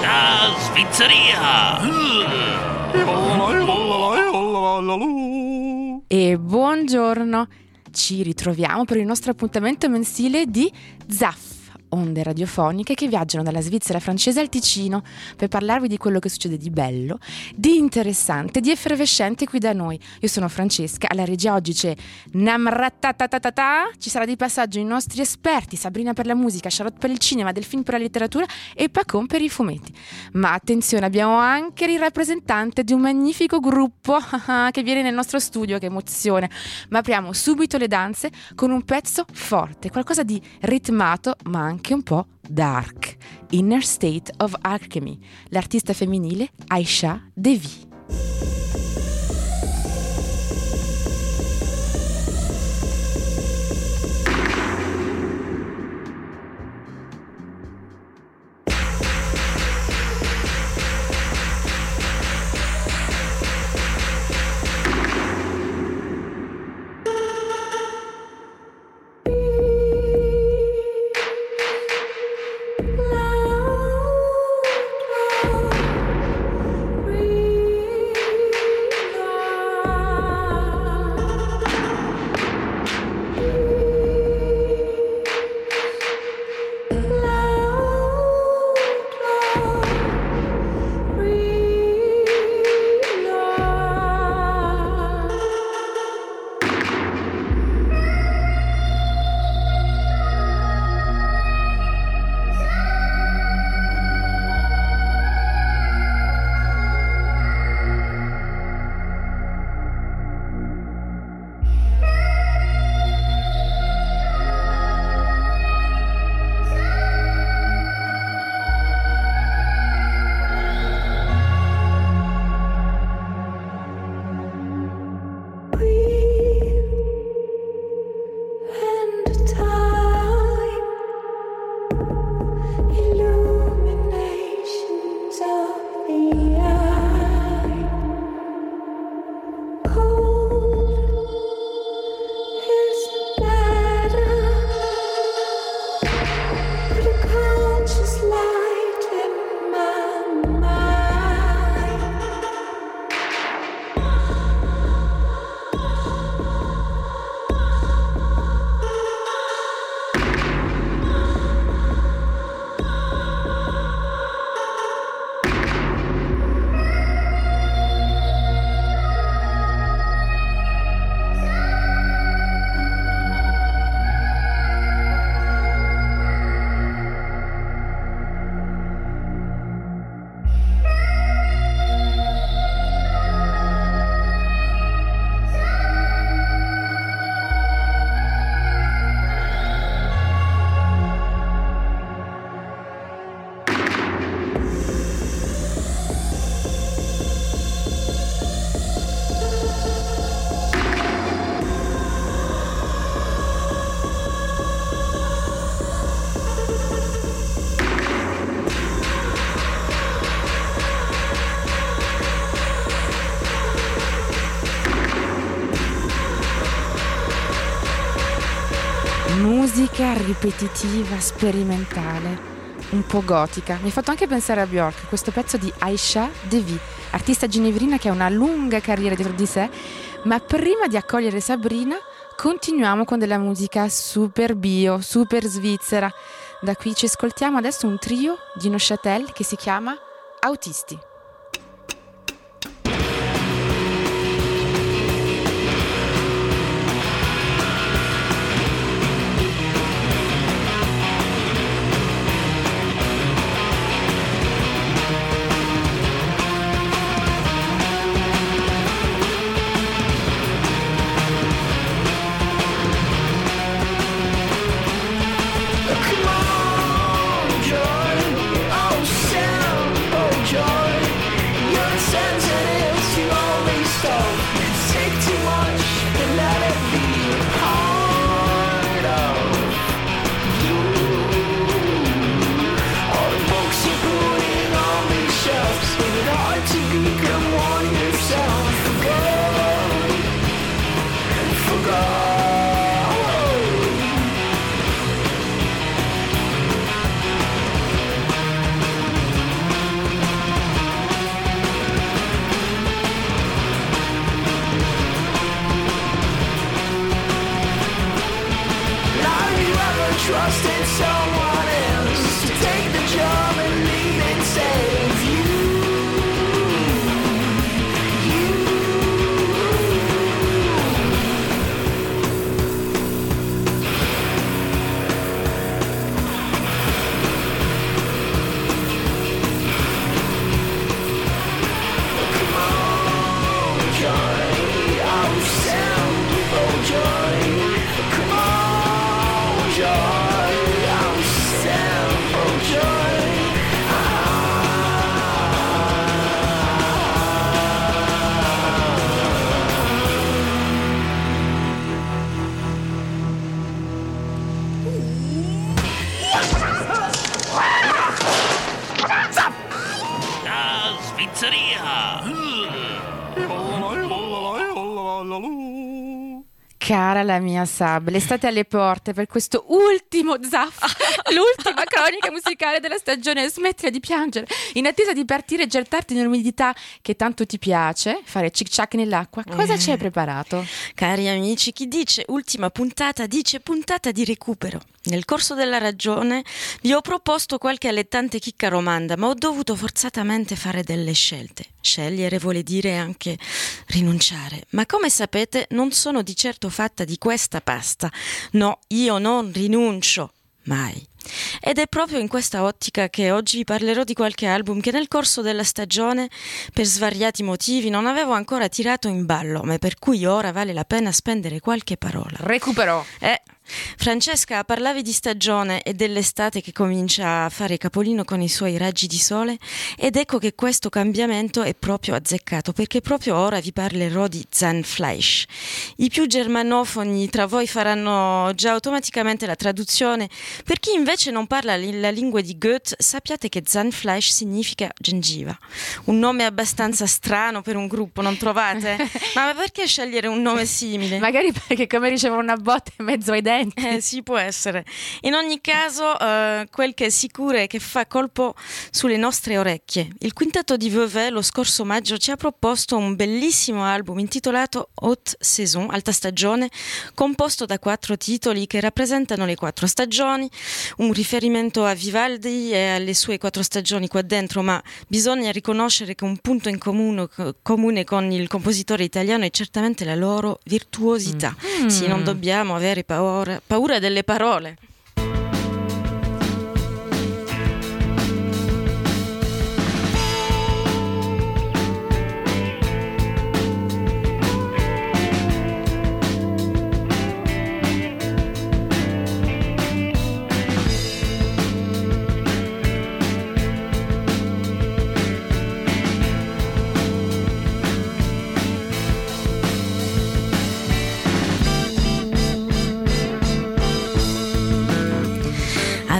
La Svizzeria! E buongiorno, ci ritroviamo per il nostro appuntamento mensile di ZAF onde radiofoniche che viaggiano dalla Svizzera francese al Ticino per parlarvi di quello che succede di bello, di interessante, di effervescente qui da noi. Io sono Francesca, alla regia oggi c'è Namrattatatatata, ci sarà di passaggio i nostri esperti, Sabrina per la musica, Charlotte per il cinema, Delfin per la letteratura e Pacon per i fumetti. Ma attenzione, abbiamo anche il rappresentante di un magnifico gruppo che viene nel nostro studio, che emozione. Ma apriamo subito le danze con un pezzo forte, qualcosa di ritmato ma anche anche un po' dark. Inner State of Alchemy, l'artista femminile Aisha Devi. Musica ripetitiva, sperimentale, un po' gotica. Mi ha fatto anche pensare a Bjork, questo pezzo di Aisha Devi, artista ginevrina che ha una lunga carriera dietro di sé, ma prima di accogliere Sabrina continuiamo con della musica super bio, super svizzera. Da qui ci ascoltiamo adesso un trio di Neuchâtel che si chiama Autisti. La mia Sab, l'estate alle porte per questo ultimo Zaff, l'ultima cronica musicale della stagione. Smettila di piangere. In attesa di partire e gettarti nell'umidità che tanto ti piace, fare cic ciac nell'acqua, cosa ci hai preparato? Cari amici, chi dice ultima puntata dice puntata di recupero. Nel corso della ragione vi ho proposto qualche allettante chicca romanda, ma ho dovuto forzatamente fare delle scelte. Scegliere vuole dire anche rinunciare. Ma come sapete non sono di certo fatta di questa pasta. No, io non rinuncio. Mai. Ed è proprio in questa ottica che oggi vi parlerò di qualche album che nel corso della stagione, per svariati motivi, non avevo ancora tirato in ballo, ma per cui ora vale la pena spendere qualche parola. Recupero. Eh, Francesca, parlavi di stagione e dell'estate che comincia a fare capolino con i suoi raggi di sole ed ecco che questo cambiamento è proprio azzeccato perché proprio ora vi parlerò di Zahnfleisch. I più germanofoni tra voi faranno già automaticamente la traduzione. Per chi invece non parla la lingua di Goethe, sappiate che Zahnfleisch significa gengiva. Un nome abbastanza strano per un gruppo, non trovate? Ma perché scegliere un nome simile? Magari perché come ricevono una botta in mezzo ai denti. Eh, sì, può essere. In ogni caso, eh, quel che è sicuro è che fa colpo sulle nostre orecchie. Il quintetto di Vevey lo scorso maggio ci ha proposto un bellissimo album intitolato Haute Saison, alta stagione, composto da quattro titoli che rappresentano le quattro stagioni, un riferimento a Vivaldi e alle sue quattro stagioni qua dentro, ma bisogna riconoscere che un punto in comune, comune con il compositore italiano è certamente la loro virtuosità. Sì, non dobbiamo avere paura, paura delle parole.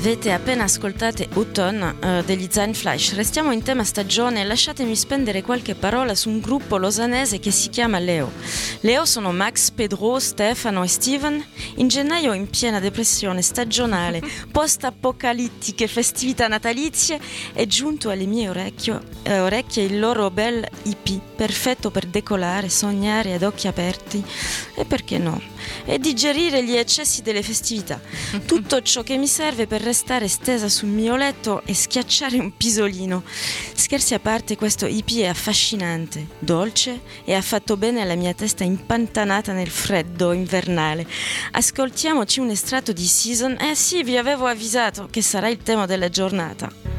Avete appena ascoltato Autumn eh, degli Zahnfleisch. Restiamo in tema stagione e lasciatemi spendere qualche parola su un gruppo losanese che si chiama Leo. Leo sono Max, Pedro, Stefano e Steven. In gennaio, in piena depressione stagionale, post-apocalittiche festività natalizie, è giunto alle mie orecchio- eh, orecchie il loro bel EP, perfetto per decolare, sognare ad occhi aperti e perché no? E digerire gli eccessi delle festività. Tutto ciò che mi serve per restare stesa sul mio letto e schiacciare un pisolino. Scherzi a parte, questo EP è affascinante, dolce e ha fatto bene alla mia testa impantanata nel freddo invernale. Ascoltiamoci un estratto di Season. Eh sì, vi avevo avvisato che sarà il tema della giornata.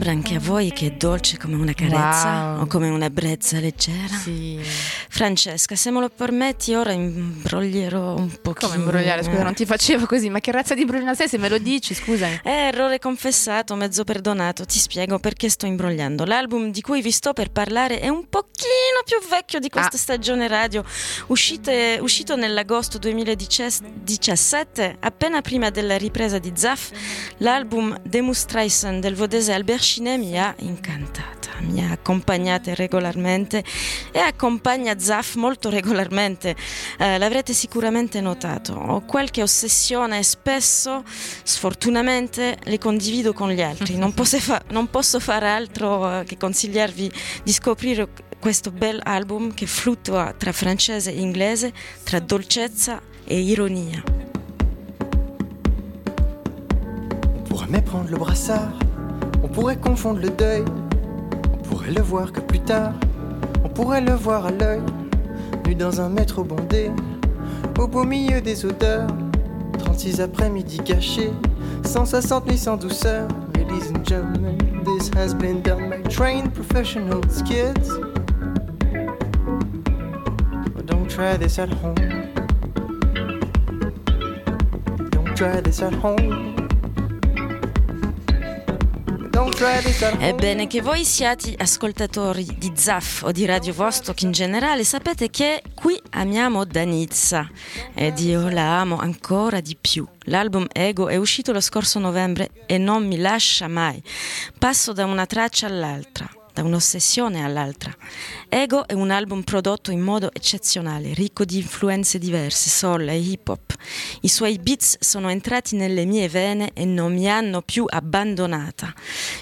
Sembra anche a voi che è dolce come una carezza Wow. o come una brezza leggera? Sì. Francesca, se me lo permetti, ora imbroglierò un pochino. Come imbrogliare? Scusa, non ti facevo così, ma che razza di imbrogliare sei se me lo dici, scusami. Eh, errore confessato, mezzo perdonato. Ti spiego perché sto imbrogliando. L'album di cui vi sto per parlare è un pochino più vecchio di questa Ah. stagione radio, uscite- uscito nell'agosto 2017, appena prima della ripresa di Zaff. L'album Demonstration del vodese Albert Ciné mi ha accompagnate regolarmente e accompagna Zaf molto regolarmente, eh, l'avrete sicuramente notato. Ho qualche ossessione e spesso, sfortunatamente, le condivido con gli altri. Non posso, fa- non posso fare altro eh, che consigliarvi di scoprire questo bel album che fluttua tra francese e inglese, tra dolcezza e ironia. On pourrait méprendre le brassard, on pourrait confondre le deuil, pourrait le voir que plus tard, on pourrait le voir à l'œil, nu dans un métro bondé, au beau milieu des odeurs, 36 après-midi gâchés, sans 60 ni sans douceur. Ladies and gentlemen, this has been done by trained professional kids. But don't try this at home. Don't try this at home. Ebbene, che voi siate ascoltatori di Zaf o di Radio Vostok in generale, sapete che qui amiamo Danizza ed io la amo ancora di più. L'album Ego è uscito lo scorso novembre e non mi lascia mai. Passo da una traccia all'altra, da un'ossessione all'altra. Ego è un album prodotto in modo eccezionale, ricco di influenze diverse, soul e hip hop. I suoi beats sono entrati nelle mie vene e non mi hanno più abbandonata.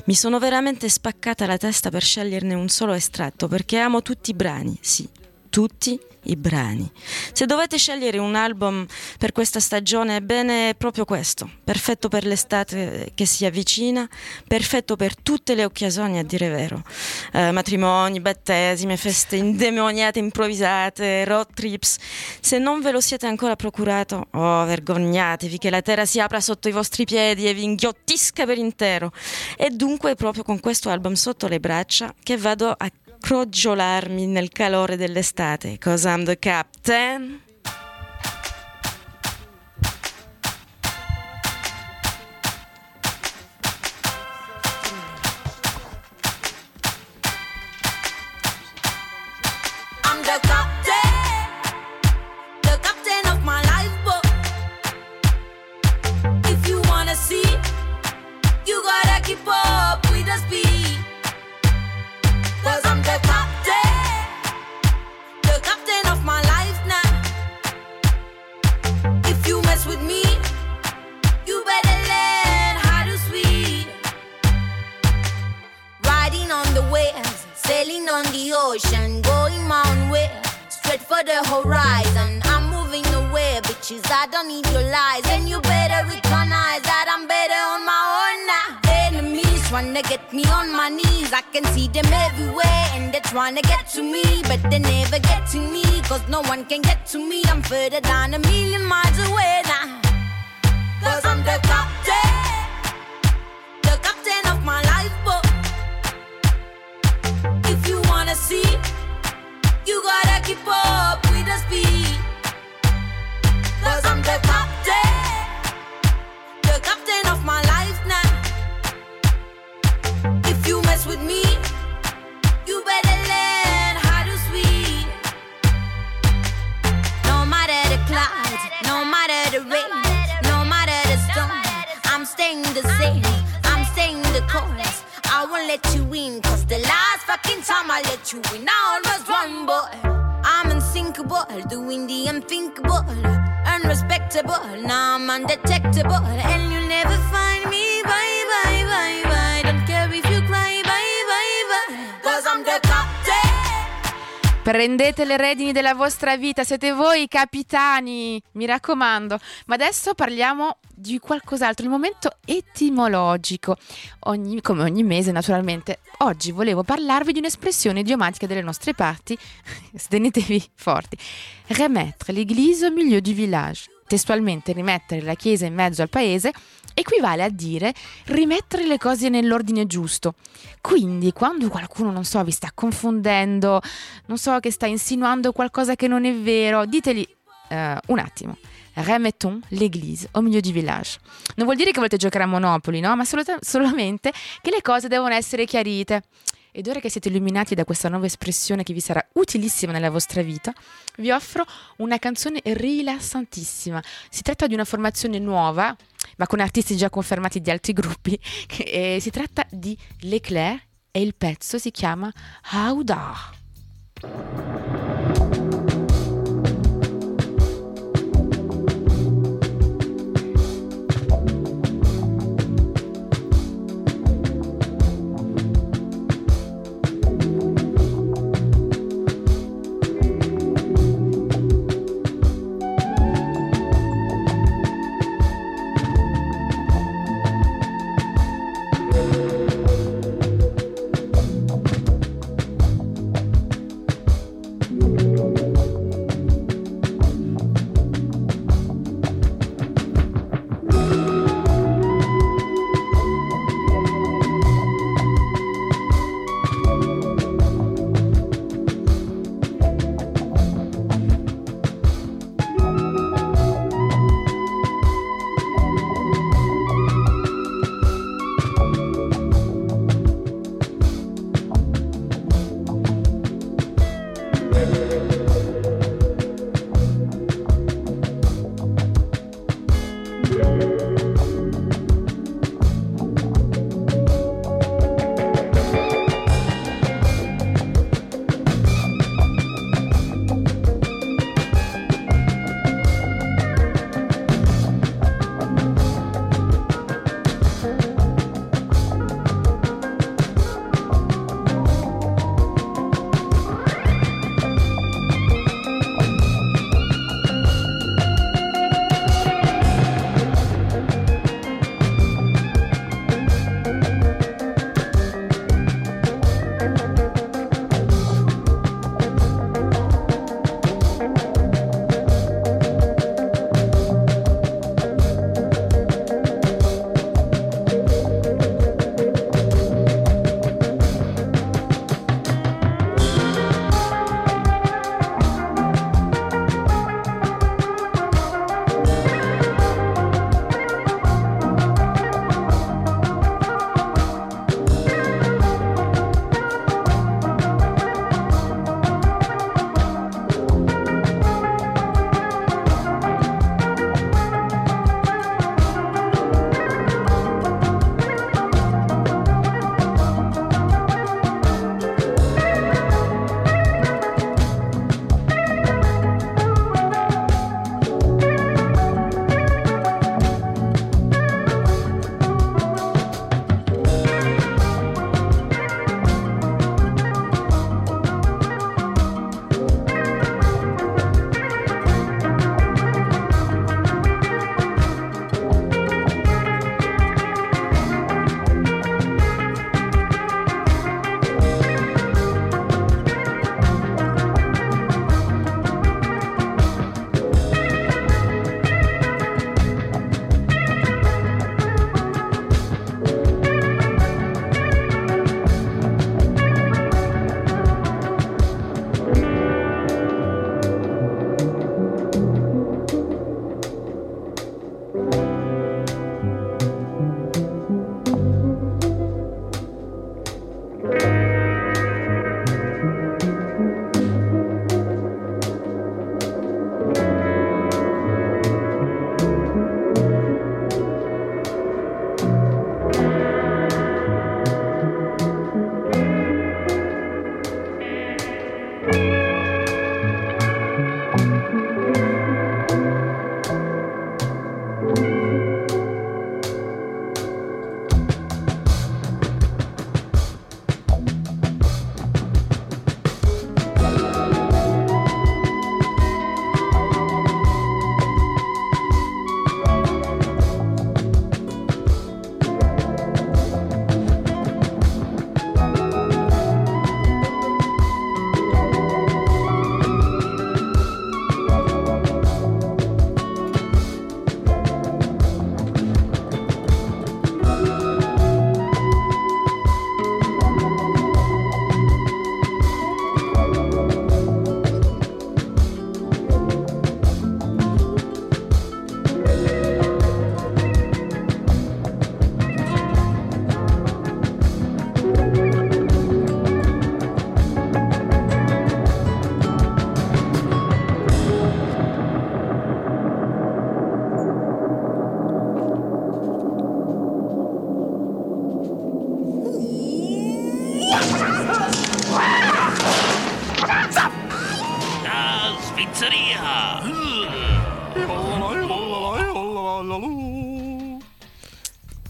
Mi sono veramente spaccata la testa per sceglierne un solo estratto perché amo tutti i brani, sì, tutti i brani. Se dovete scegliere un album per questa stagione, ebbene è proprio questo. Perfetto per l'estate che si avvicina, perfetto per tutte le occasioni, a dire vero. Eh, matrimoni, battesime, feste indemoniate, improvvisate, road trips. Se non ve lo siete ancora procurato, oh, vergognatevi che la terra si apra sotto i vostri piedi e vi inghiottisca per intero. E dunque è proprio con questo album sotto le braccia che vado a crogiolarmi nel calore dell'estate. Cause I'm the captain. I'm the captain, I don't need your lies, and you better recognize that I'm better on my own now. Enemies wanna get me on my knees, I can see them everywhere, and they're trying to get to me, but they never get to me, cause no one can get to me. I'm further down a million miles away now. Cause I'm the captain, the captain of my lifeboat. Oh. If you wanna see, you gotta keep up with the speed. The captain, the captain of my life now. If you mess with me, you better learn how to swim. No matter the clouds, no matter the rain, no matter the storm, I'm staying the same. I'm staying the course. I won't let you in, cause the last fucking time I let you in, I almost won. I'm unsinkable, doing the unthinkable, unrespectable. Now I'm undetectable, and you'll never find me. Bye, bye, bye, bye. Don't care if you cry, bye, bye, bye. Cause I'm the. Prendete le redini della vostra vita, siete voi i capitani, mi raccomando. Ma adesso parliamo di qualcos'altro, il momento etimologico. Ogni- come ogni mese, naturalmente. Oggi volevo parlarvi di un'espressione idiomatica delle nostre parti. Tenetevi forti. Remettre l'église au milieu du village. Testualmente rimettere la chiesa in mezzo al paese equivale a dire rimettere le cose nell'ordine giusto. Quindi quando qualcuno, non so, vi sta confondendo, non so, che sta insinuando qualcosa che non è vero, diteli eh, un attimo. Remettons l'église au milieu du village. Non vuol dire che volete giocare a Monopoli, no? Ma solo- solamente che le cose devono essere chiarite. Ed ora che siete illuminati da questa nuova espressione che vi sarà utilissima nella vostra vita, vi offro una canzone rilassantissima. Si tratta di una formazione nuova, ma con artisti già confermati di altri gruppi. E si tratta di L'Eclair e il pezzo si chiama Howdah.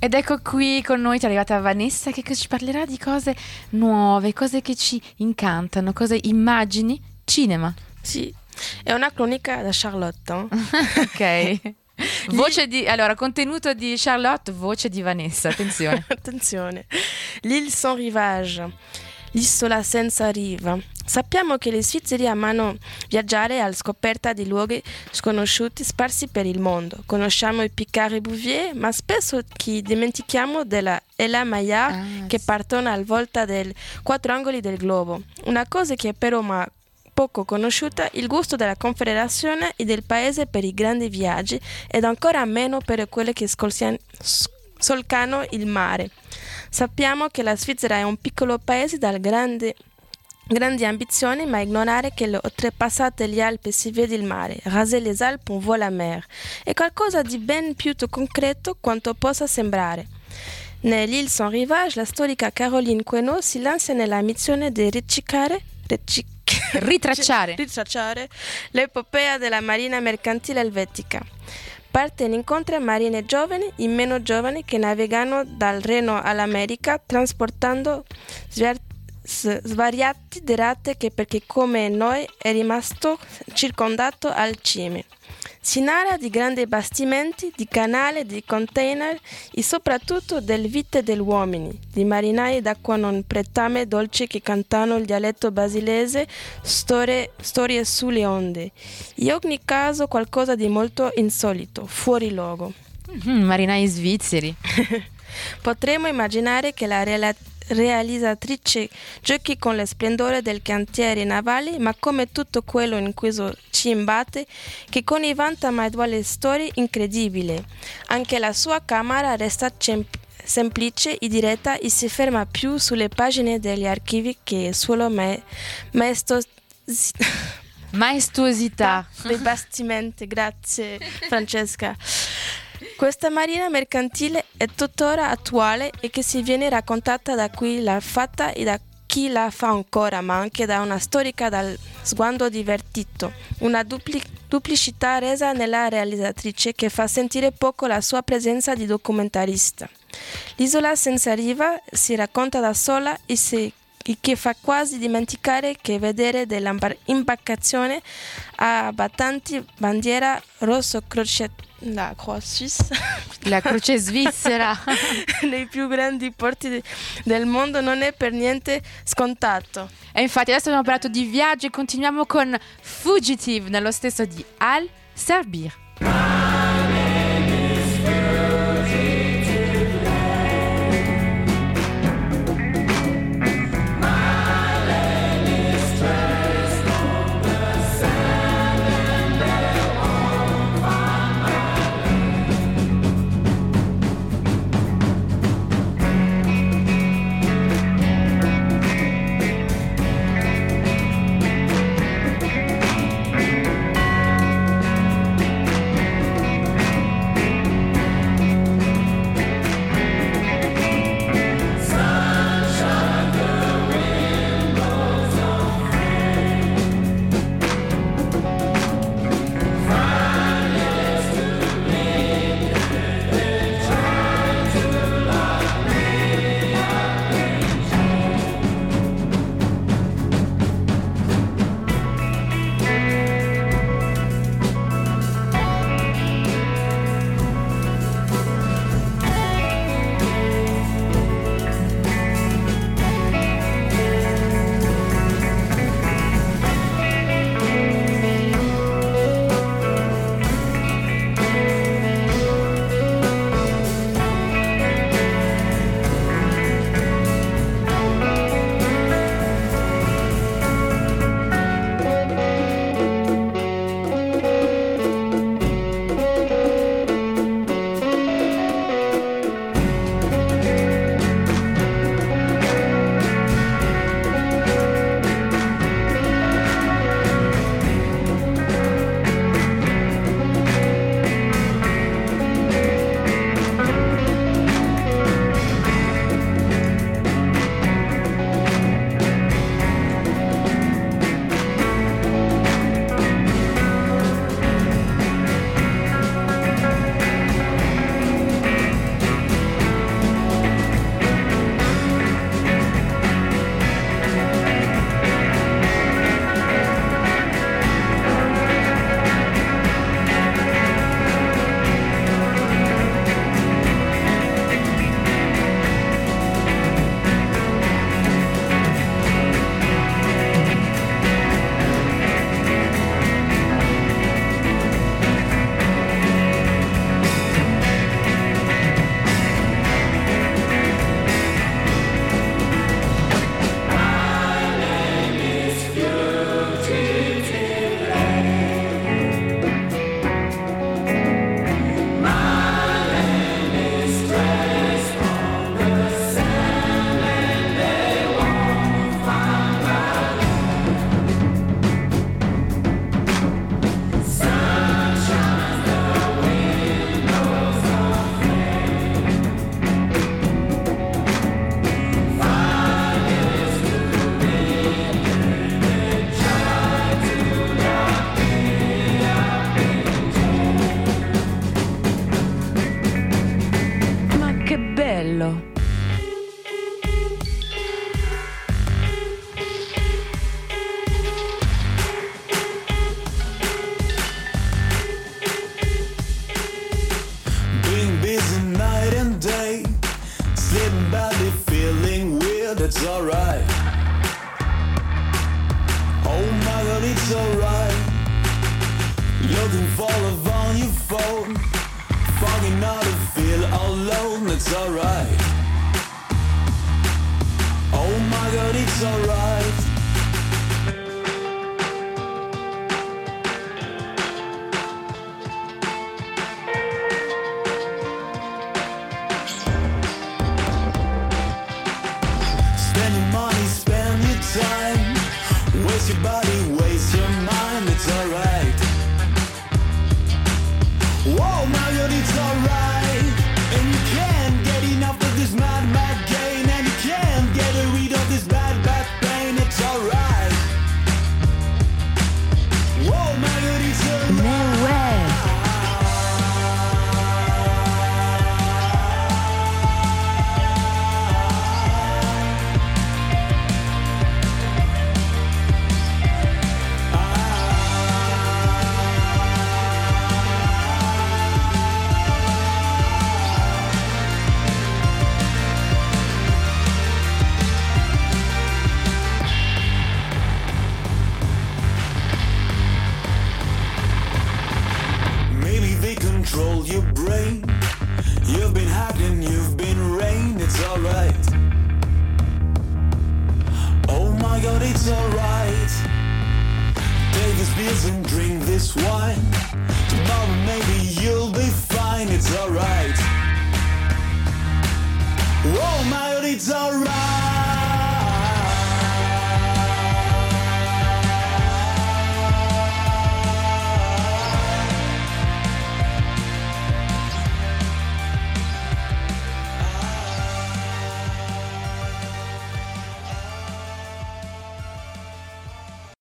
Ed ecco qui con noi è arrivata Vanessa che ci parlerà di cose nuove, cose che ci incantano, cose immagini, cinema. Sì, è una cronica da Charlotte. eh. Ok. Voce di allora, contenuto di Charlotte, voce di Vanessa, attenzione. Attenzione. L'île sans rivage, l'isola senza riva. Sappiamo che gli svizzeri amano viaggiare alla scoperta di luoghi sconosciuti sparsi per il mondo. Conosciamo i Picard e Bouvier, ma spesso ci dimentichiamo della Ella Maillard Ah, che partono alla volta dei quattro angoli del globo. Una cosa che è però ma poco conosciuta, il gusto della Confederazione e del paese per i grandi viaggi ed ancora meno per quelli che scolsian- s- solcano il mare. Sappiamo che la Svizzera è un piccolo paese dal grande grandi ambizioni, ma ignorare che le oltrepassate le Alpi si vede il mare, raser les Alpes on voit la mer, è qualcosa di ben più concreto quanto possa sembrare. Nell'Île sans rivage, la storica Caroline Queneau si lancia nella missione di ricic- Ritracciare. ritracciare l'epopea della marina mercantile elvetica. Parte in incontri marine giovani e meno giovani che navigano dal Reno all'America trasportando sver- s- svariati derate che perché come noi è rimasto circondato al cime. Si narra di grandi bastimenti, di canali, di container e soprattutto delle vite degli uomini, di marinai d'acqua non pretame dolci che cantano il dialetto basilese, storie, storie sulle onde. In ogni caso qualcosa di molto insolito, fuori luogo. Mhm, marinai svizzeri. Potremmo immaginare che la rela- realizzatrice giochi con le splendore del cantiere navale, ma come tutto quello in cui ci imbatte, che con i vanta mai duale storie incredibili. Anche la sua camera resta cem- semplice e diretta e si ferma più sulle pagine degli archivi che solo me- maestos- Maestuosità. dei bastimenti. Grazie Francesca. Questa marina mercantile è tuttora attuale e che si viene raccontata da chi l'ha fatta e da chi la fa ancora, ma anche da una storica dal sguardo divertito, una dupli- duplicità resa nella realizzatrice che fa sentire poco la sua presenza di documentarista. L'isola senza riva si racconta da sola e, si- e che fa quasi dimenticare che vedere dell'imbarcazione a battanti bandiera rosso croce la croix suisse La croce svizzera. nei più grandi porti de- del mondo non è per niente scontato. E infatti adesso abbiamo parlato di viaggio e continuiamo con Fugitive nello stesso di Al Serbir.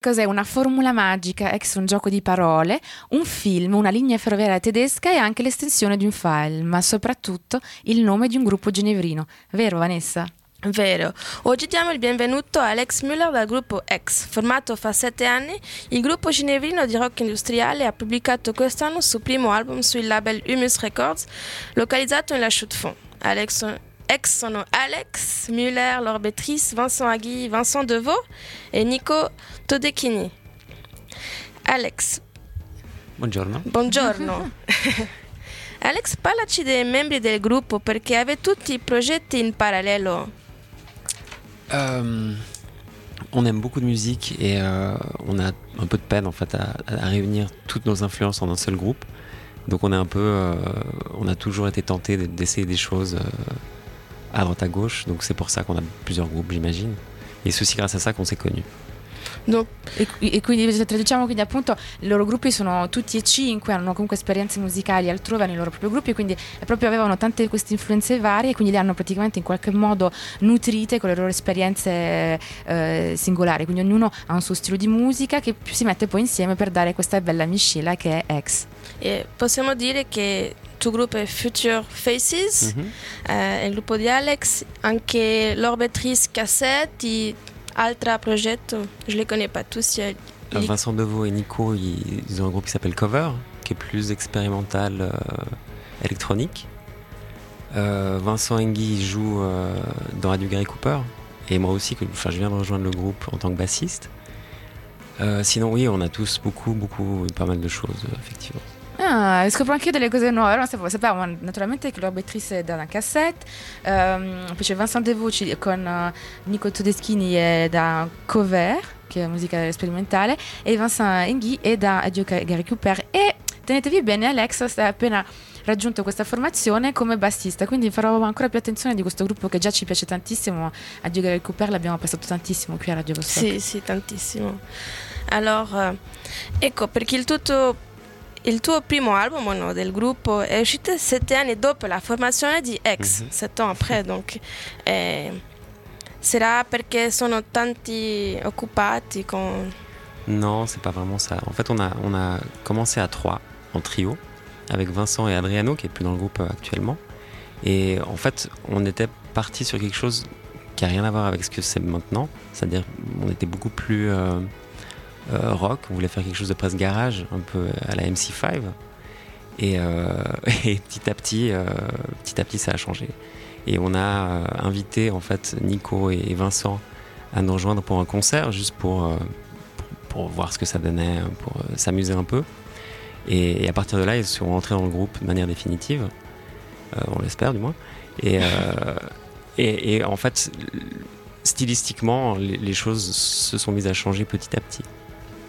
Cos'è una formula magica, ex un gioco di parole, un film, una linea ferroviaria tedesca e anche l'estensione di un file, ma soprattutto il nome di un gruppo genevrino. Vero Vanessa? Vero. Oggi diamo il benvenuto a Alex Müller dal gruppo X. Formato fa sette anni, il gruppo genevrino di rock industriale ha pubblicato quest'anno il suo primo album sul label Humus Records, localizzato in La Chaux-de-Fonds. Alex, ex sono Alex Müller, Laure Beatrice, Vincent Agui, Vincent Deveau e Nico Todechini. Alex, Buongiorno. buongiorno. Alex, parlaci dei membri del gruppo perché avete tutti i progetti in parallelo. Euh, on aime beaucoup de musique et euh, on a un peu de peine en fait à, à réunir toutes nos influences en un seul groupe. Donc on est un peu, euh, on a toujours été tenté d'essayer des choses euh, à droite à gauche. Donc c'est pour ça qu'on a plusieurs groupes, j'imagine. Et c'est aussi grâce à ça qu'on s'est connus. Donc, E, e quindi traduciamo quindi appunto i loro gruppi sono tutti e cinque, hanno comunque esperienze musicali altrove nei loro propri gruppi, quindi proprio avevano tante queste influenze varie e quindi le hanno praticamente in qualche modo nutrite con le loro esperienze eh, singolari, quindi ognuno ha un suo stile di musica che si mette poi insieme per dare questa bella miscela che è X. e possiamo dire che il tuo gruppo è Future Faces, Mhm. eh, il gruppo di Alex, anche l'Orbetrice Cassette, et altro progetto, je les connais pas tous. il Euh, Vincent Deveau et Nico, ils, ils ont un groupe qui s'appelle Cover, qui est plus expérimental euh, électronique. Euh, Vincent Engui joue euh, dans Radio Gary Cooper, et moi aussi, que, enfin, je viens de rejoindre le groupe en tant que bassiste. Sinon, oui, on a tous beaucoup, beaucoup, pas mal de choses, effectivement. Ah, scopro anche io delle cose nuove. Non sapevo, sapevamo naturalmente che l'orbetrice è da cassette, poi c'è Vincent Devucci con eh, Nico Todeschini è da Cover, che è musica sperimentale, e Vincent Enghi è da Addio Gary Cooper. E tenetevi bene, Alex sta appena raggiunto questa formazione come bassista, quindi farò ancora più attenzione di questo gruppo che già ci piace tantissimo. Addio Gary Cooper l'abbiamo passato tantissimo qui a Radio Vostok. Sì, sì, tantissimo. Allora, ecco, perché il, tutto, il tuo primo album no, del gruppo è uscito sette anni dopo la formazione di X, Mhm. sette ans après, donc eh, sarà perché sono tanti occupati con... Non, c'est pas vraiment ça. En fait, on a, on a commencé à trois, en trio, avec Vincent et Adriano, qui est plus dans le groupe euh, actuellement. Et en fait, on était parti sur quelque chose qui a rien à voir avec ce que c'est maintenant. C'est-à-dire, on était beaucoup plus euh, rock. On voulait faire quelque chose de presque garage, un peu à la MC5. Et, euh, et petit à petit, euh, petit à petit, ça a changé. Et on a euh, invité en fait Nico et Vincent à nous rejoindre pour un concert, juste pour, euh, pour voir ce que ça donnait, pour euh, s'amuser un peu. Et, à partir de là, ils sont rentrés dans le groupe de manière définitive, Euh, on l'espère du moins. Et, euh, et, et en fait, stylistiquement, les, les choses se sont mises à changer petit à petit,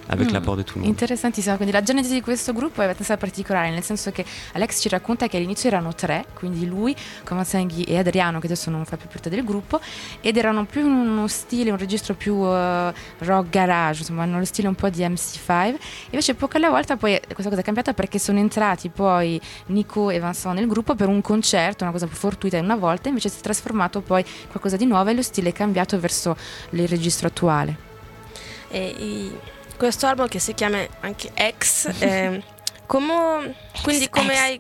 avec Mm. l'apport de tout le monde. Interessantissimo, quindi la genesi di questo gruppo è abbastanza particolare, nel senso che Alex ci racconta che all'inizio erano tre, quindi lui, Comasenghi e Adriano, che adesso non fa più parte del gruppo, ed erano più in uno stile, un registro più eh, rock garage, insomma, hanno lo stile un po' di MC5. Invece poco alla volta poi questa cosa è cambiata perché sono entrati poi Nico e Vincent nel gruppo per un concerto, una cosa più fortuita una volta, invece si è trasformato poi in qualcosa di nuovo e lo stile è cambiato verso il registro attuale. E questo album che si chiama anche X, eh, come- quindi come hai,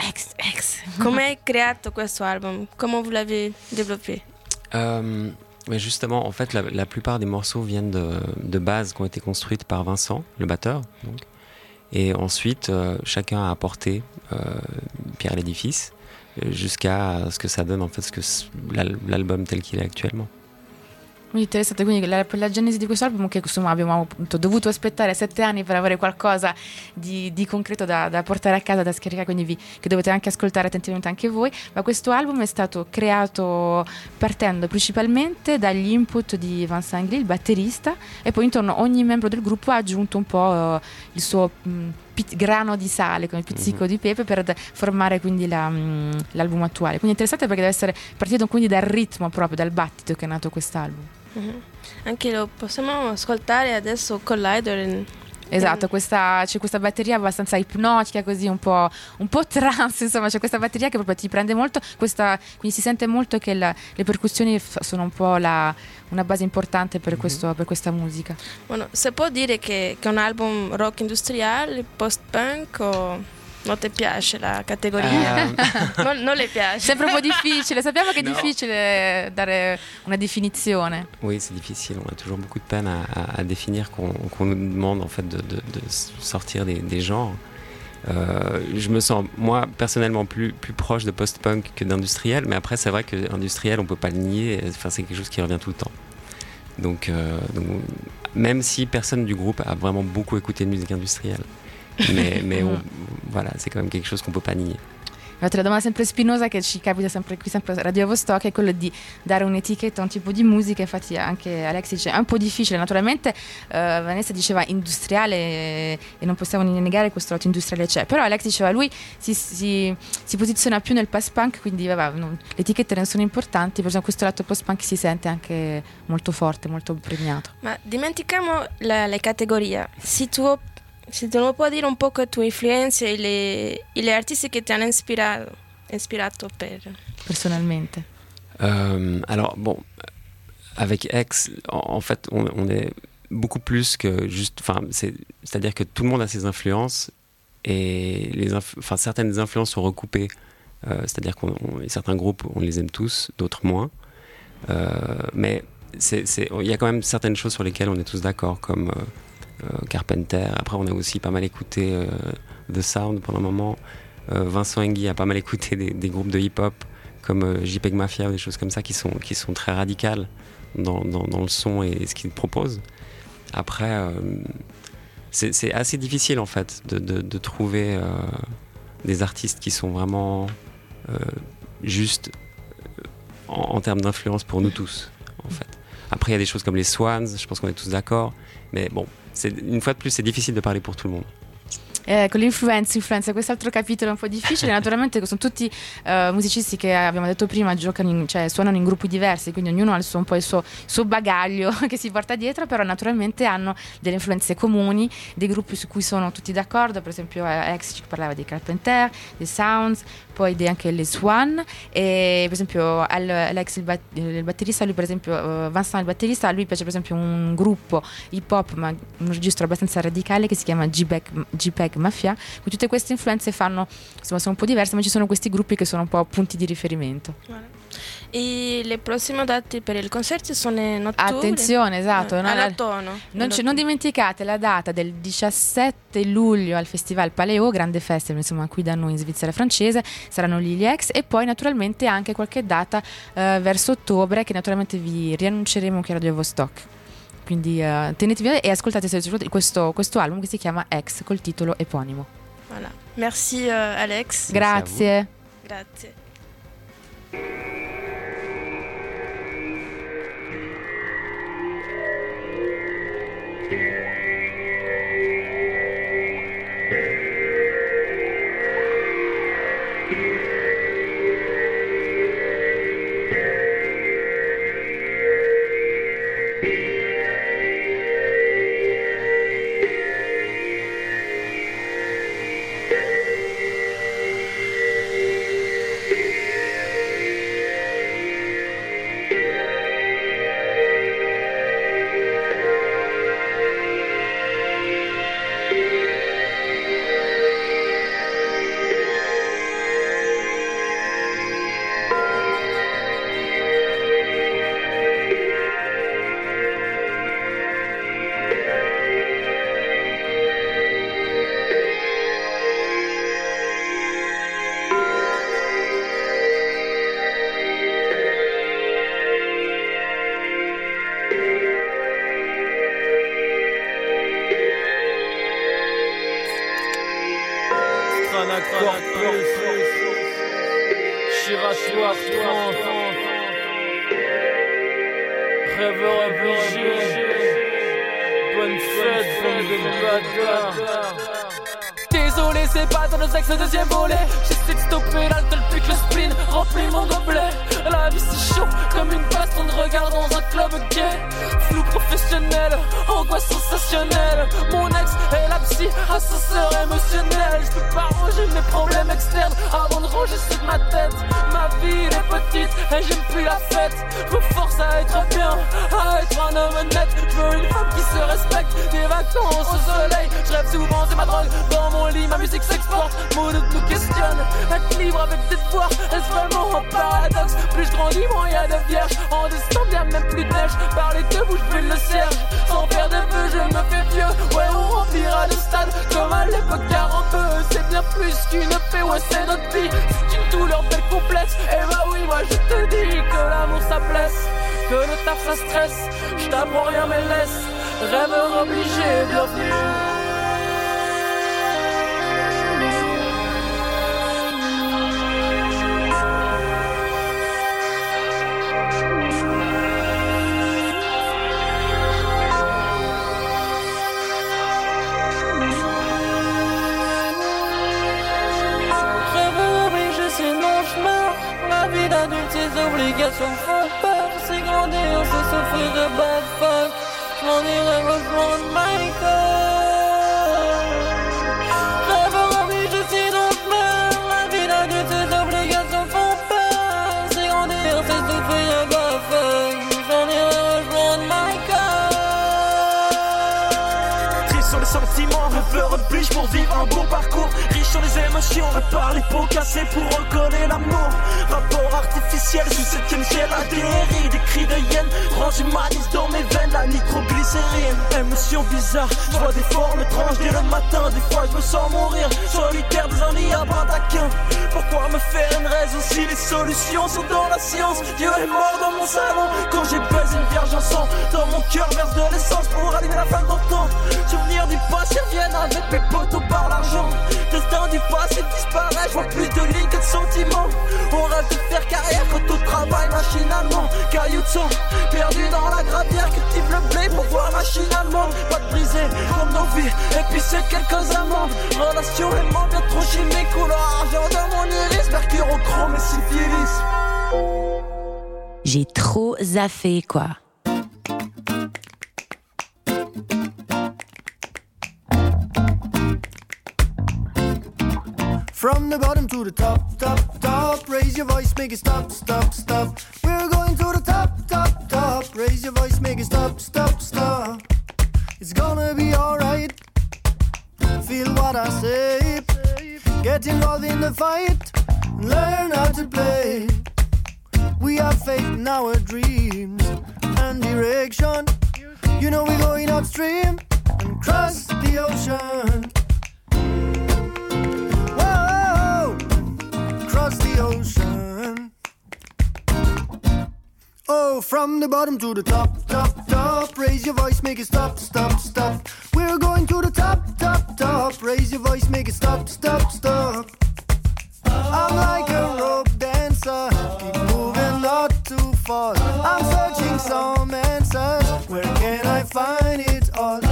come hai creato questo album? Come vous l'avez développé? Euh, mais justement, en fait, la, la plupart des morceaux viennent de, de bases qui ont été construites par Vincent, le batteur. donc. Et ensuite, euh, chacun a apporté euh, pierre à l'édifice jusqu'à ce que ça donne en fait ce que l'album tel qu'il est actuellement. Quindi interessante, quindi la, per la genesi di questo album che insomma abbiamo appunto dovuto aspettare sette anni per avere qualcosa di, di concreto da, da portare a casa, da scaricare, quindi vi, che dovete anche ascoltare attentamente anche voi, ma questo album è stato creato partendo principalmente dagli input di Vincent Angli, il batterista, e poi intorno ogni membro del gruppo ha aggiunto un po' eh, il suo mh, pi- grano di sale, come pizzico di pepe per d- formare quindi la, mh, l'album attuale. Quindi è interessante perché deve essere partito quindi dal ritmo proprio, dal battito che è nato quest'album. Mhm. Anche lo possiamo ascoltare adesso Collider. in- Esatto, questa- c'è questa batteria abbastanza ipnotica, così un po', un po' trance, insomma, c'è questa batteria che proprio ti prende molto, questa- quindi si sente molto che la- le percussioni f- sono un po' la- una base importante per, questo- per questa musica. Bueno, si può dire che, che è un album rock industriale, post-punk o non ti piace la categoria? Euh, non, non le piace. Sempre un po' difficile, sappiamo che è No. difficile dare una definizione. Oui, c'est difficile. On a toujours beaucoup de peine à, à- à définir qu'on nous demande en fait de, de- de sortir des, des genres. Euh, je me sens moi personnellement plus, plus proche de post-punk que d'industriel, mais après c'est vrai que industriel on peut pas le nier. Enfin, c'est quelque chose qui revient tout le temps. Donc, euh, donc, même si personne du groupe a vraiment beaucoup écouté de musique industrielle, mais, mais on- voilà, c'est quand même quelque chose qu'on peut pas nier. Infatti la domanda sempre spinosa che ci capita sempre qui sempre a Radio Vostok è quella di dare un'etichetta a un tipo di musica, infatti anche Alex dice è un po' difficile, naturalmente eh, Vanessa diceva industriale eh, e non possiamo negare questo lato industriale c'è, però Alex diceva lui si, si- si posiziona più nel post punk, quindi vabbè, non- le etichette non sono importanti, per esempio questo lato post punk si sente anche molto forte, molto premiato. Ma dimentichiamo la- le categorie. Se tu, se tu non puoi dire un po' le tue influenze e le, e le artisti che ti hanno ispirato, ispirato per... Personalmente. Euh, alors bon, avec X, en, en fait, on, on est beaucoup plus que juste. Enfin, c'est-à-dire que tout le monde a ses influences et les, inf- certaines influences sont recoupées. Euh, c'est-à-dire qu'on, on- certains groupes, on les aime tous, d'autres moins. Euh, mais il y a quand même certaines choses sur lesquelles on est tous d'accord, comme euh, Carpenter. Après, on a aussi pas mal écouté euh, The Sound pendant un moment. Euh, Vincent Engui a pas mal écouté des, groupes de hip-hop comme euh, JPEG Mafia ou des choses comme ça qui sont, qui sont très radicales dans, dans- le son et ce qu'ils proposent. Après, euh, c'est assez difficile en fait de, de- trouver euh, des artistes qui sont vraiment euh, justes euh, en, en termes d'influence pour nous tous. En fait. Après, il y a des choses comme les Swans, je pense qu'on est tous d'accord. Mais bon, une fois de plus, c'est difficile de parler pour tout le monde. Eh, con l'influenza, influenza, quest'altro capitolo è un po' difficile, naturalmente sono tutti eh, musicisti che abbiamo detto prima giocano in- cioè, suonano in gruppi diversi, quindi ognuno ha il suo, un po' il suo, suo bagaglio che si porta dietro, però naturalmente hanno delle influenze comuni, dei gruppi su cui sono tutti d'accordo, per esempio eh, Ex ci parlava dei Carpenter, dei Sounds, poi anche le Swan, e per esempio Al- Alex il, bat- il batterista, lui per esempio eh, Vincent il batterista, lui piace per esempio un gruppo hip hop ma un registro abbastanza radicale che si chiama JPEG, Mafia, tutte queste influenze fanno, insomma sono un po' diverse ma ci sono questi gruppi che sono un po' punti di riferimento. E le prossime date per il concerto sono in ottobre? Attenzione, esatto, Eh, no, all'autunno. Non, non dimenticate la data del 17 luglio al Festival Paleo, grande festival insomma qui da noi in Svizzera francese, saranno gli ex e poi naturalmente anche qualche data eh, verso ottobre che naturalmente vi riannunceremo qui a Radio Vostok. quindi eh, tenetevi e ascoltate questo, questo album che si chiama Ex col titolo eponimo. Voilà. Merci euh, Alex. Grazie. Grazie. Thank you. Sans faire de vœux, je me fais vieux. Ouais, on remplira le stade comme à l'époque 42. C'est bien plus qu'une paix, ouais, c'est notre vie. C'est une douleur belle complexe. Et bah oui, moi je te dis que l'amour ça blesse. Que le taf ça stresse. Je t'apprends rien, mais laisse. Rêveur obligé, bienvenue. Obligations font peur. C'est grandir, c'est souffrir de bad fuck. Je m'en irai rejoindre Michael. Rêveur obligé, c'est non chemin. La vie d'adulte, ses obligations font peur. C'est grandir, c'est souffrir de bad fuck. Je m'en irai rejoindre Michael. Triste sur les sentiments, rêveur oblige pour vivre un beau parcours. Les émotions, répare les pots cassés pour reconnaître l'amour. Rapport artificiel sous septième ciel, adhérie. Des cris de hyène, range humaniste dans mes veines, la nitroglycérine. Émotion bizarre, je vois des formes étranges dès le matin. Des fois je me sens mourir, solitaire dans un lit à Bardaquin. Pourquoi me faire une raison si les solutions sont dans la science? Dieu est mort dans mon salon quand j'ai baisé une vierge en sang. Dans mon cœur verse de l'essence pour allumer la flamme d'antan. Souvenirs du passé reviennent avec mes poteaux par l'argent. Destin du passé disparaît, je vois plus de lignes que de sentiments. On rêve de faire carrière quand tout travaille machinalement. Cailloux de sang, perdu dans la gravière, cultive le blé pour voir machinalement. Pas de brisé comme nos vies, et puis c'est quelques amants. Relation aimant bien trop chimique, couleur argent dans mon iris, mercure au chrome et syphilis. J'ai trop zaffé, quoi. From the bottom to the top, top, top. Raise your voice, make it stop, stop, stop. We're going to the top, top, top. Raise your voice, make it stop, stop, stop. It's gonna be alright. Feel what I say. Get involved in the fight. Learn how to play. We have faith in our dreams and direction. You know we're going upstream and cross the ocean. Oh, from the bottom to the top, top, top. Raise your voice, make it stop, stop, stop. We're going to the top, top, top. Raise your voice, make it stop, stop, stop. I'm like a rope dancer, keep moving not too fast. I'm searching some answers. Where can I find it all?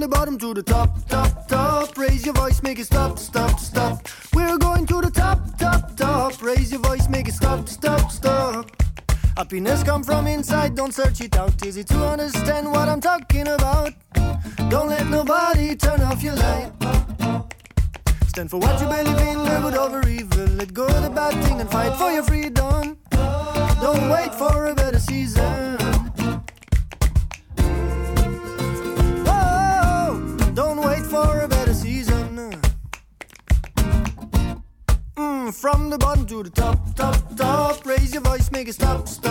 The bottom to the top, top, top. Raise your voice, make it stop, stop, stop. We're going to the top, top, top. Raise your voice, make it stop, stop, stop. Happiness come from inside, don't search it out. Easy to understand what I'm talking about. Don't let nobody turn off your light. Stand for what you believe in, live good over evil. Let go of the bad thing and fight for your freedom. Don't wait for a better season. To the top, top, top. Raise your voice, make it stop, stop.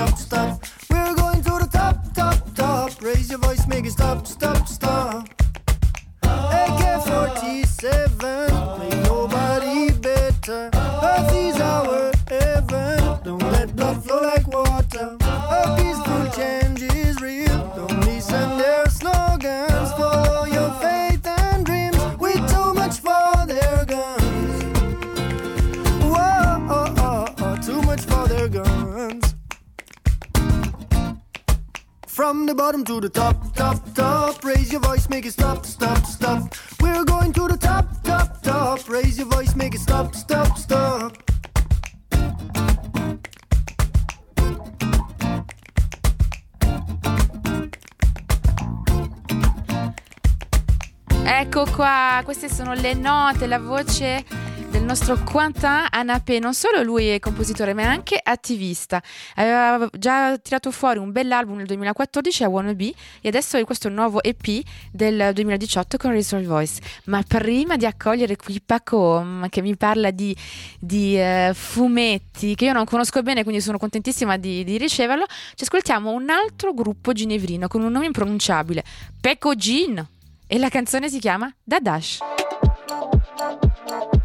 Voce del nostro Quentin Anapé. Non solo lui è compositore, ma anche attivista. Aveva già tirato fuori un bell'album nel 2014 a Wannabe e adesso è questo nuovo EP del 2018 con Resource Voice. Ma prima di accogliere qui Paco, mm, che mi parla di, di, eh, fumetti, che io non conosco bene, quindi sono contentissima di, di riceverlo, ci ascoltiamo un altro gruppo ginevrino con un nome impronunciabile, Peco Gin. E la canzone si chiama Dadash. Bye.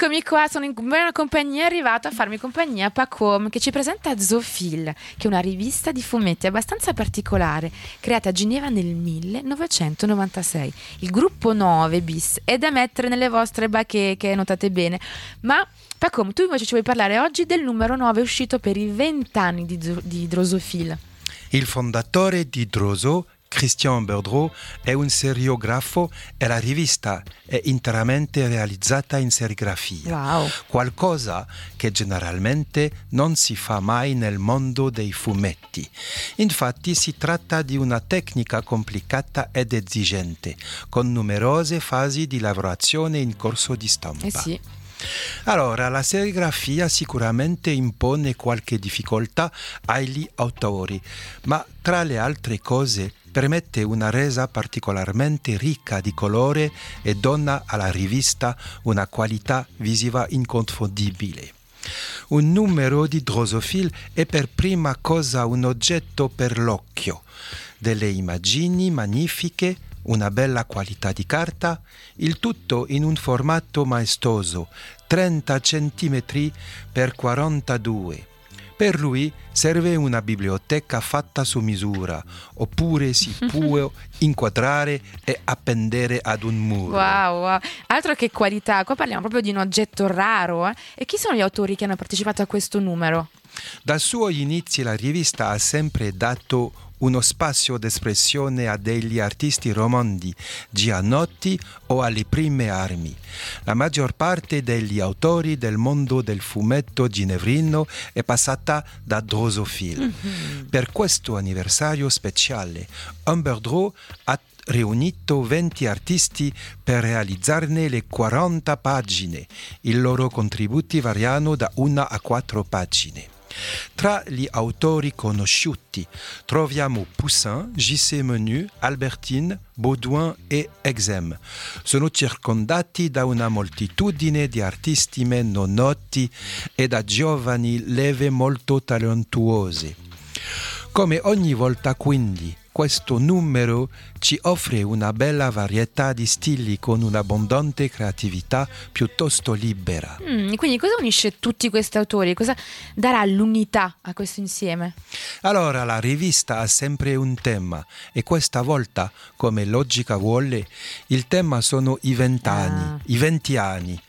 Eccomi qua, sono in buona compagnia, è arrivato a farmi compagnia Pacom che ci presenta Zofil, che è una rivista di fumetti abbastanza particolare, creata a Ginevra nel 1996. Il gruppo 9 bis è da mettere nelle vostre bacheche, notate bene. Ma Pacom, tu invece ci vuoi parlare oggi del numero 9 uscito per i 20 anni di, di Drosofil. Il fondatore di Droso, Christian Berdreau, è un seriografo e la rivista è interamente realizzata in serigrafia. Wow. Qualcosa che generalmente non si fa mai nel mondo dei fumetti. Infatti si tratta di una tecnica complicata ed esigente, con numerose fasi di lavorazione in corso di stampa. Eh sì. Allora, la serigrafia sicuramente impone qualche difficoltà agli autori, ma tra le altre cose permette una resa particolarmente ricca di colore e dona alla rivista una qualità visiva inconfondibile. Un numero di Drosophile è per prima cosa un oggetto per l'occhio, delle immagini magnifiche, una bella qualità di carta, il tutto in un formato maestoso, 30 cm per 42. Per lui serve una biblioteca fatta su misura, oppure si può inquadrare e appendere ad un muro. Wow, wow. Altro che qualità, qua parliamo proprio di un oggetto raro. eh. E chi sono gli autori che hanno partecipato a questo numero? Dai suoi inizi la rivista ha sempre dato uno spazio d'espressione a degli artisti romondi, gianotti o alle prime armi. La maggior parte degli autori del mondo del fumetto ginevrino è passata da Drosophile. Per questo anniversario speciale, Humber Draw ha riunito 20 artisti per realizzarne le 40 pagine. I loro contributi variano da una a quattro pagine. Tra gli autori conosciuti troviamo Poussin, J.C. Menu, Albertine, Baudouin e Exem. Sono circondati da una moltitudine di artisti meno noti e da giovani leve molto talentuose. Come ogni volta quindi, questo numero ci offre una bella varietà di stili con un'abbondante creatività piuttosto libera. Mm, quindi cosa unisce tutti questi autori? Cosa darà l'unità a questo insieme? Allora la rivista ha sempre un tema e questa volta, come logica vuole, il tema sono i vent'anni, Ah. i venti anni.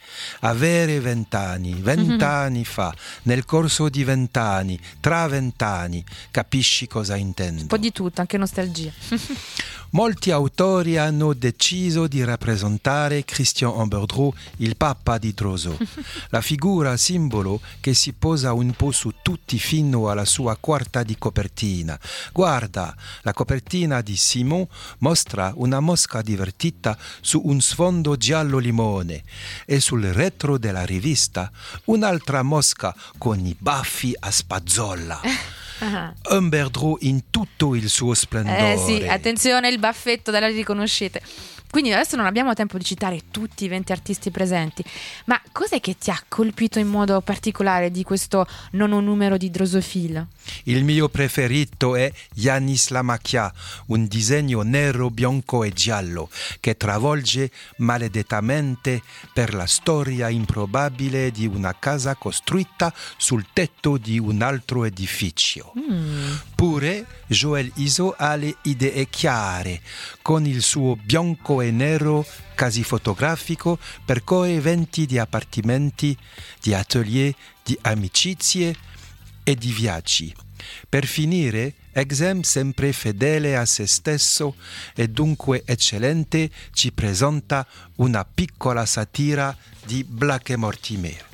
Avere vent'anni, vent'anni fa, nel corso di vent'anni, tra vent'anni, capisci cosa intendo? Un po' di tutto, anche nostalgia. Molti autori hanno deciso di rappresentare Christian Amberdreau, il papa di Troso, la figura simbolo che si posa un po' su tutti fino alla sua quarta di copertina. Guarda, la copertina di Simon mostra una mosca divertita su un sfondo giallo limone e sul retro della rivista un'altra mosca con i baffi a spazzola. Ah. Amberdreau in tutto il suo splendore. Eh sì, attenzione, il baffetto dalla riconoscete. Quindi adesso non abbiamo tempo di citare tutti i 20 artisti presenti, ma cos'è che ti ha colpito in modo particolare di questo nono numero di Drosophile? Il mio preferito è Yanis Lamacchia, un disegno nero, bianco e giallo che travolge maledettamente per la storia improbabile di una casa costruita sul tetto di un altro edificio. Pure Joel Iso ha le idee chiare, con il suo bianco e nero quasi fotografico percorre eventi di appartamenti, di atelier, di amicizie e di viaggi. Per finire, Exem, sempre fedele a se stesso e dunque eccellente, ci presenta una piccola satira di Black Mortimer.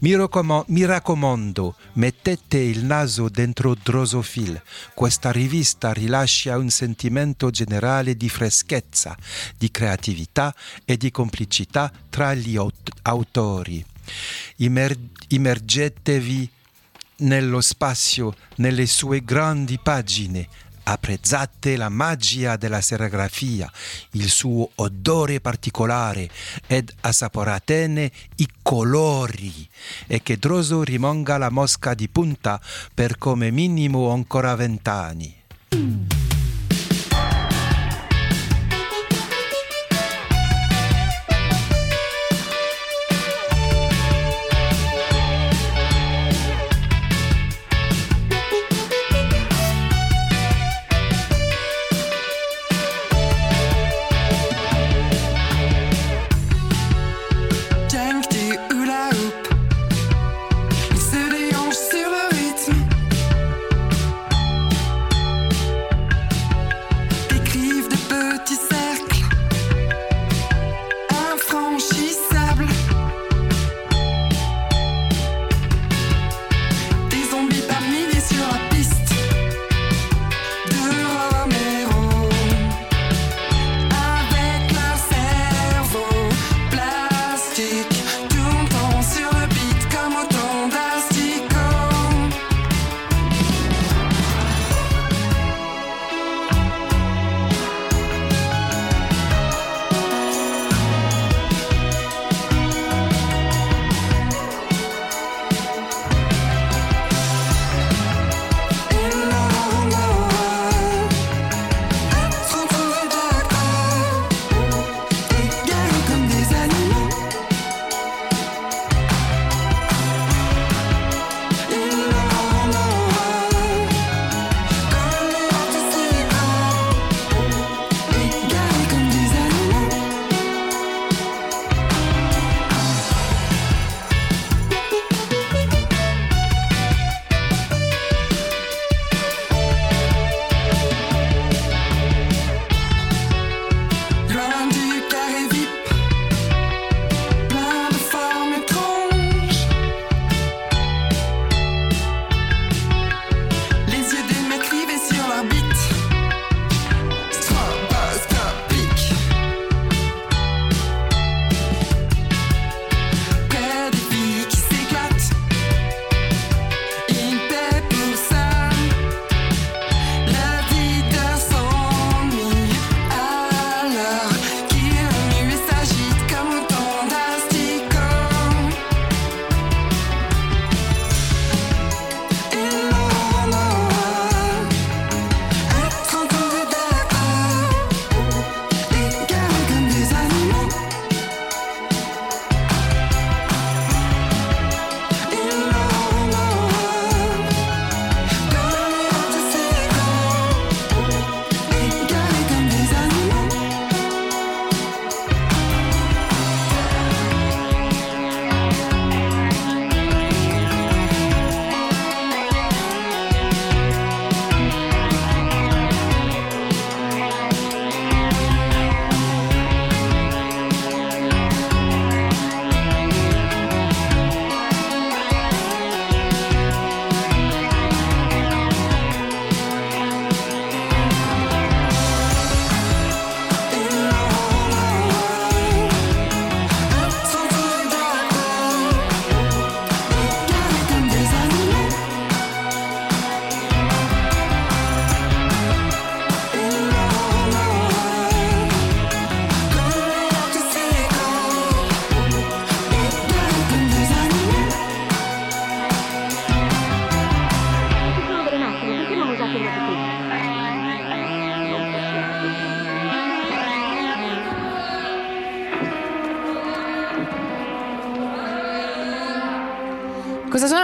Mi, raccom- mi raccomando, mettete il naso dentro Drosophile. Questa rivista rilascia un sentimento generale di freschezza, di creatività e di complicità tra gli aut- autori. Immer- immergetevi nello spazio, nelle sue grandi pagine. Apprezzate la magia della serigrafia, il suo odore particolare ed assaporatene i colori e che Droso rimanga la mosca di punta per come minimo ancora vent'anni.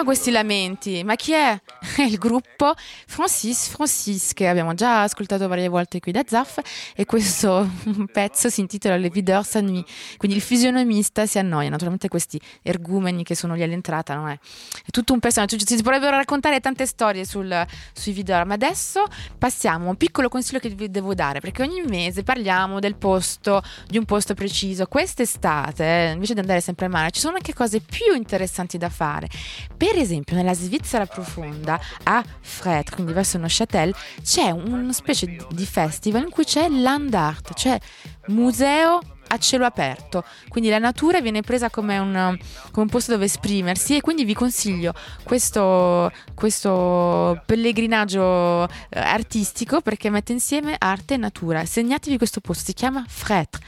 Questi lamenti? Ma chi è? È il gruppo Francis Francis che abbiamo già ascoltato varie volte qui da Zaff e questo pezzo si intitola Le videur s'ennuie. Quindi il fisionomista si annoia. Naturalmente questi ergumeni che sono lì all'entrata, no? È, è tutto un personaggio. Si potrebbero raccontare tante storie sul- sui videur, ma adesso passiamo a un piccolo consiglio che vi devo dare perché ogni mese parliamo del posto, di un posto preciso. Quest'estate, eh, invece di andare sempre al mare, ci sono anche cose più interessanti da fare. Per esempio, nella Svizzera profonda, a Fred, quindi verso Neuchâtel, c'è una specie di festival in cui c'è l'Andart, cioè museo a cielo aperto, quindi la natura viene presa come un, come un posto dove esprimersi e quindi vi consiglio questo, questo pellegrinaggio eh, artistico perché mette insieme arte e natura. Segnatevi questo posto, si chiama Fretre,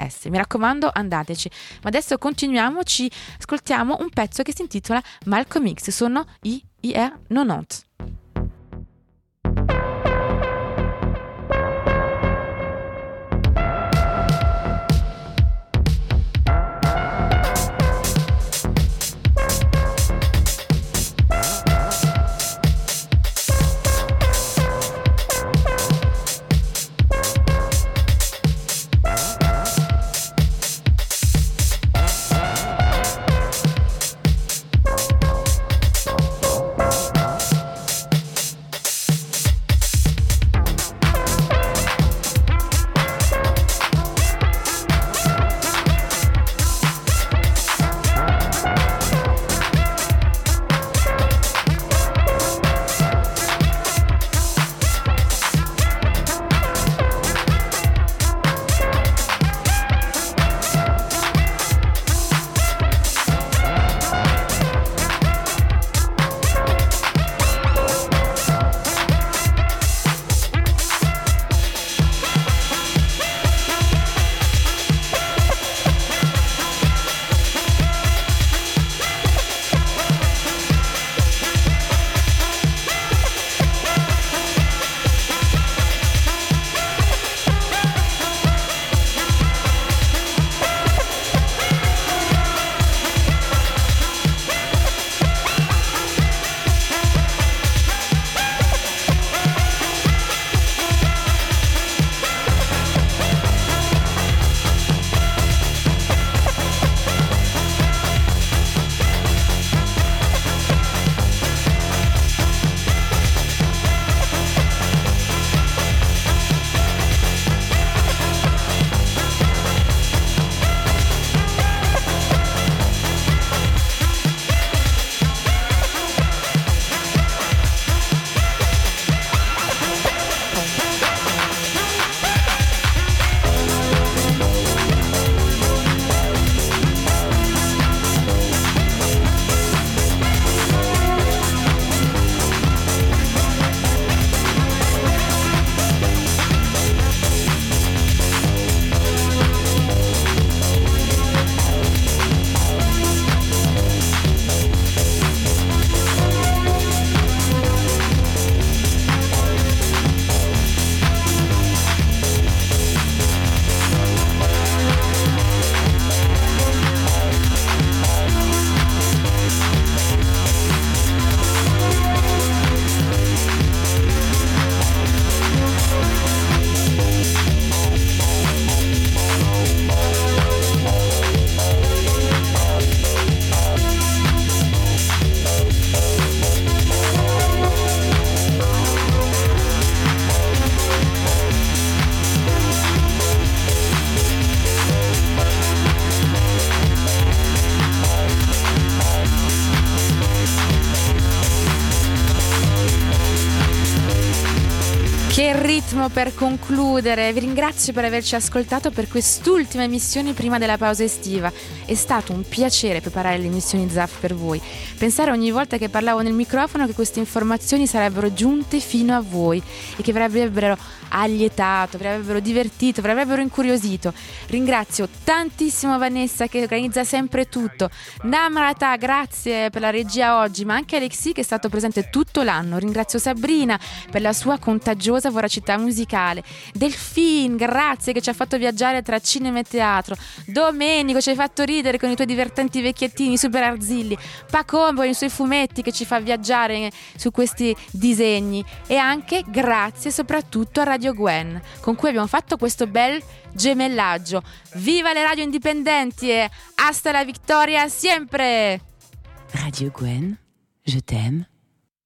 F-R-E-T-E-S. Mi raccomando, andateci. Ma adesso continuiamo, ascoltiamo un pezzo che si intitola Malcolm X, sono i IR 90. Ritmo per concludere! Vi ringrazio per averci ascoltato per quest'ultima emissione prima della pausa estiva. È stato un piacere preparare le emissioni ZAF per voi. Pensare ogni volta che parlavo nel microfono che queste informazioni sarebbero giunte fino a voi e che vi avrebbero allietato, vi avrebbero divertito, vi avrebbero incuriosito. Ringrazio tantissimo Vanessa che organizza sempre tutto. Namrata, grazie per la regia oggi, ma anche Alexi che è stato presente tutto l'anno. Ringrazio Sabrina per la sua contagiosa voracità musicale. Delfin, grazie che ci ha fatto viaggiare tra cinema e teatro. Domenico, ci hai fatto ridere con i tuoi divertenti vecchiettini super arzilli. Pacombo i suoi fumetti che ci fa viaggiare su questi disegni. E anche grazie soprattutto a Radio Gwen, con cui abbiamo fatto questo bel gemellaggio. Viva le radio indipendenti e hasta la vittoria sempre! Radio Gwen, je t'aime.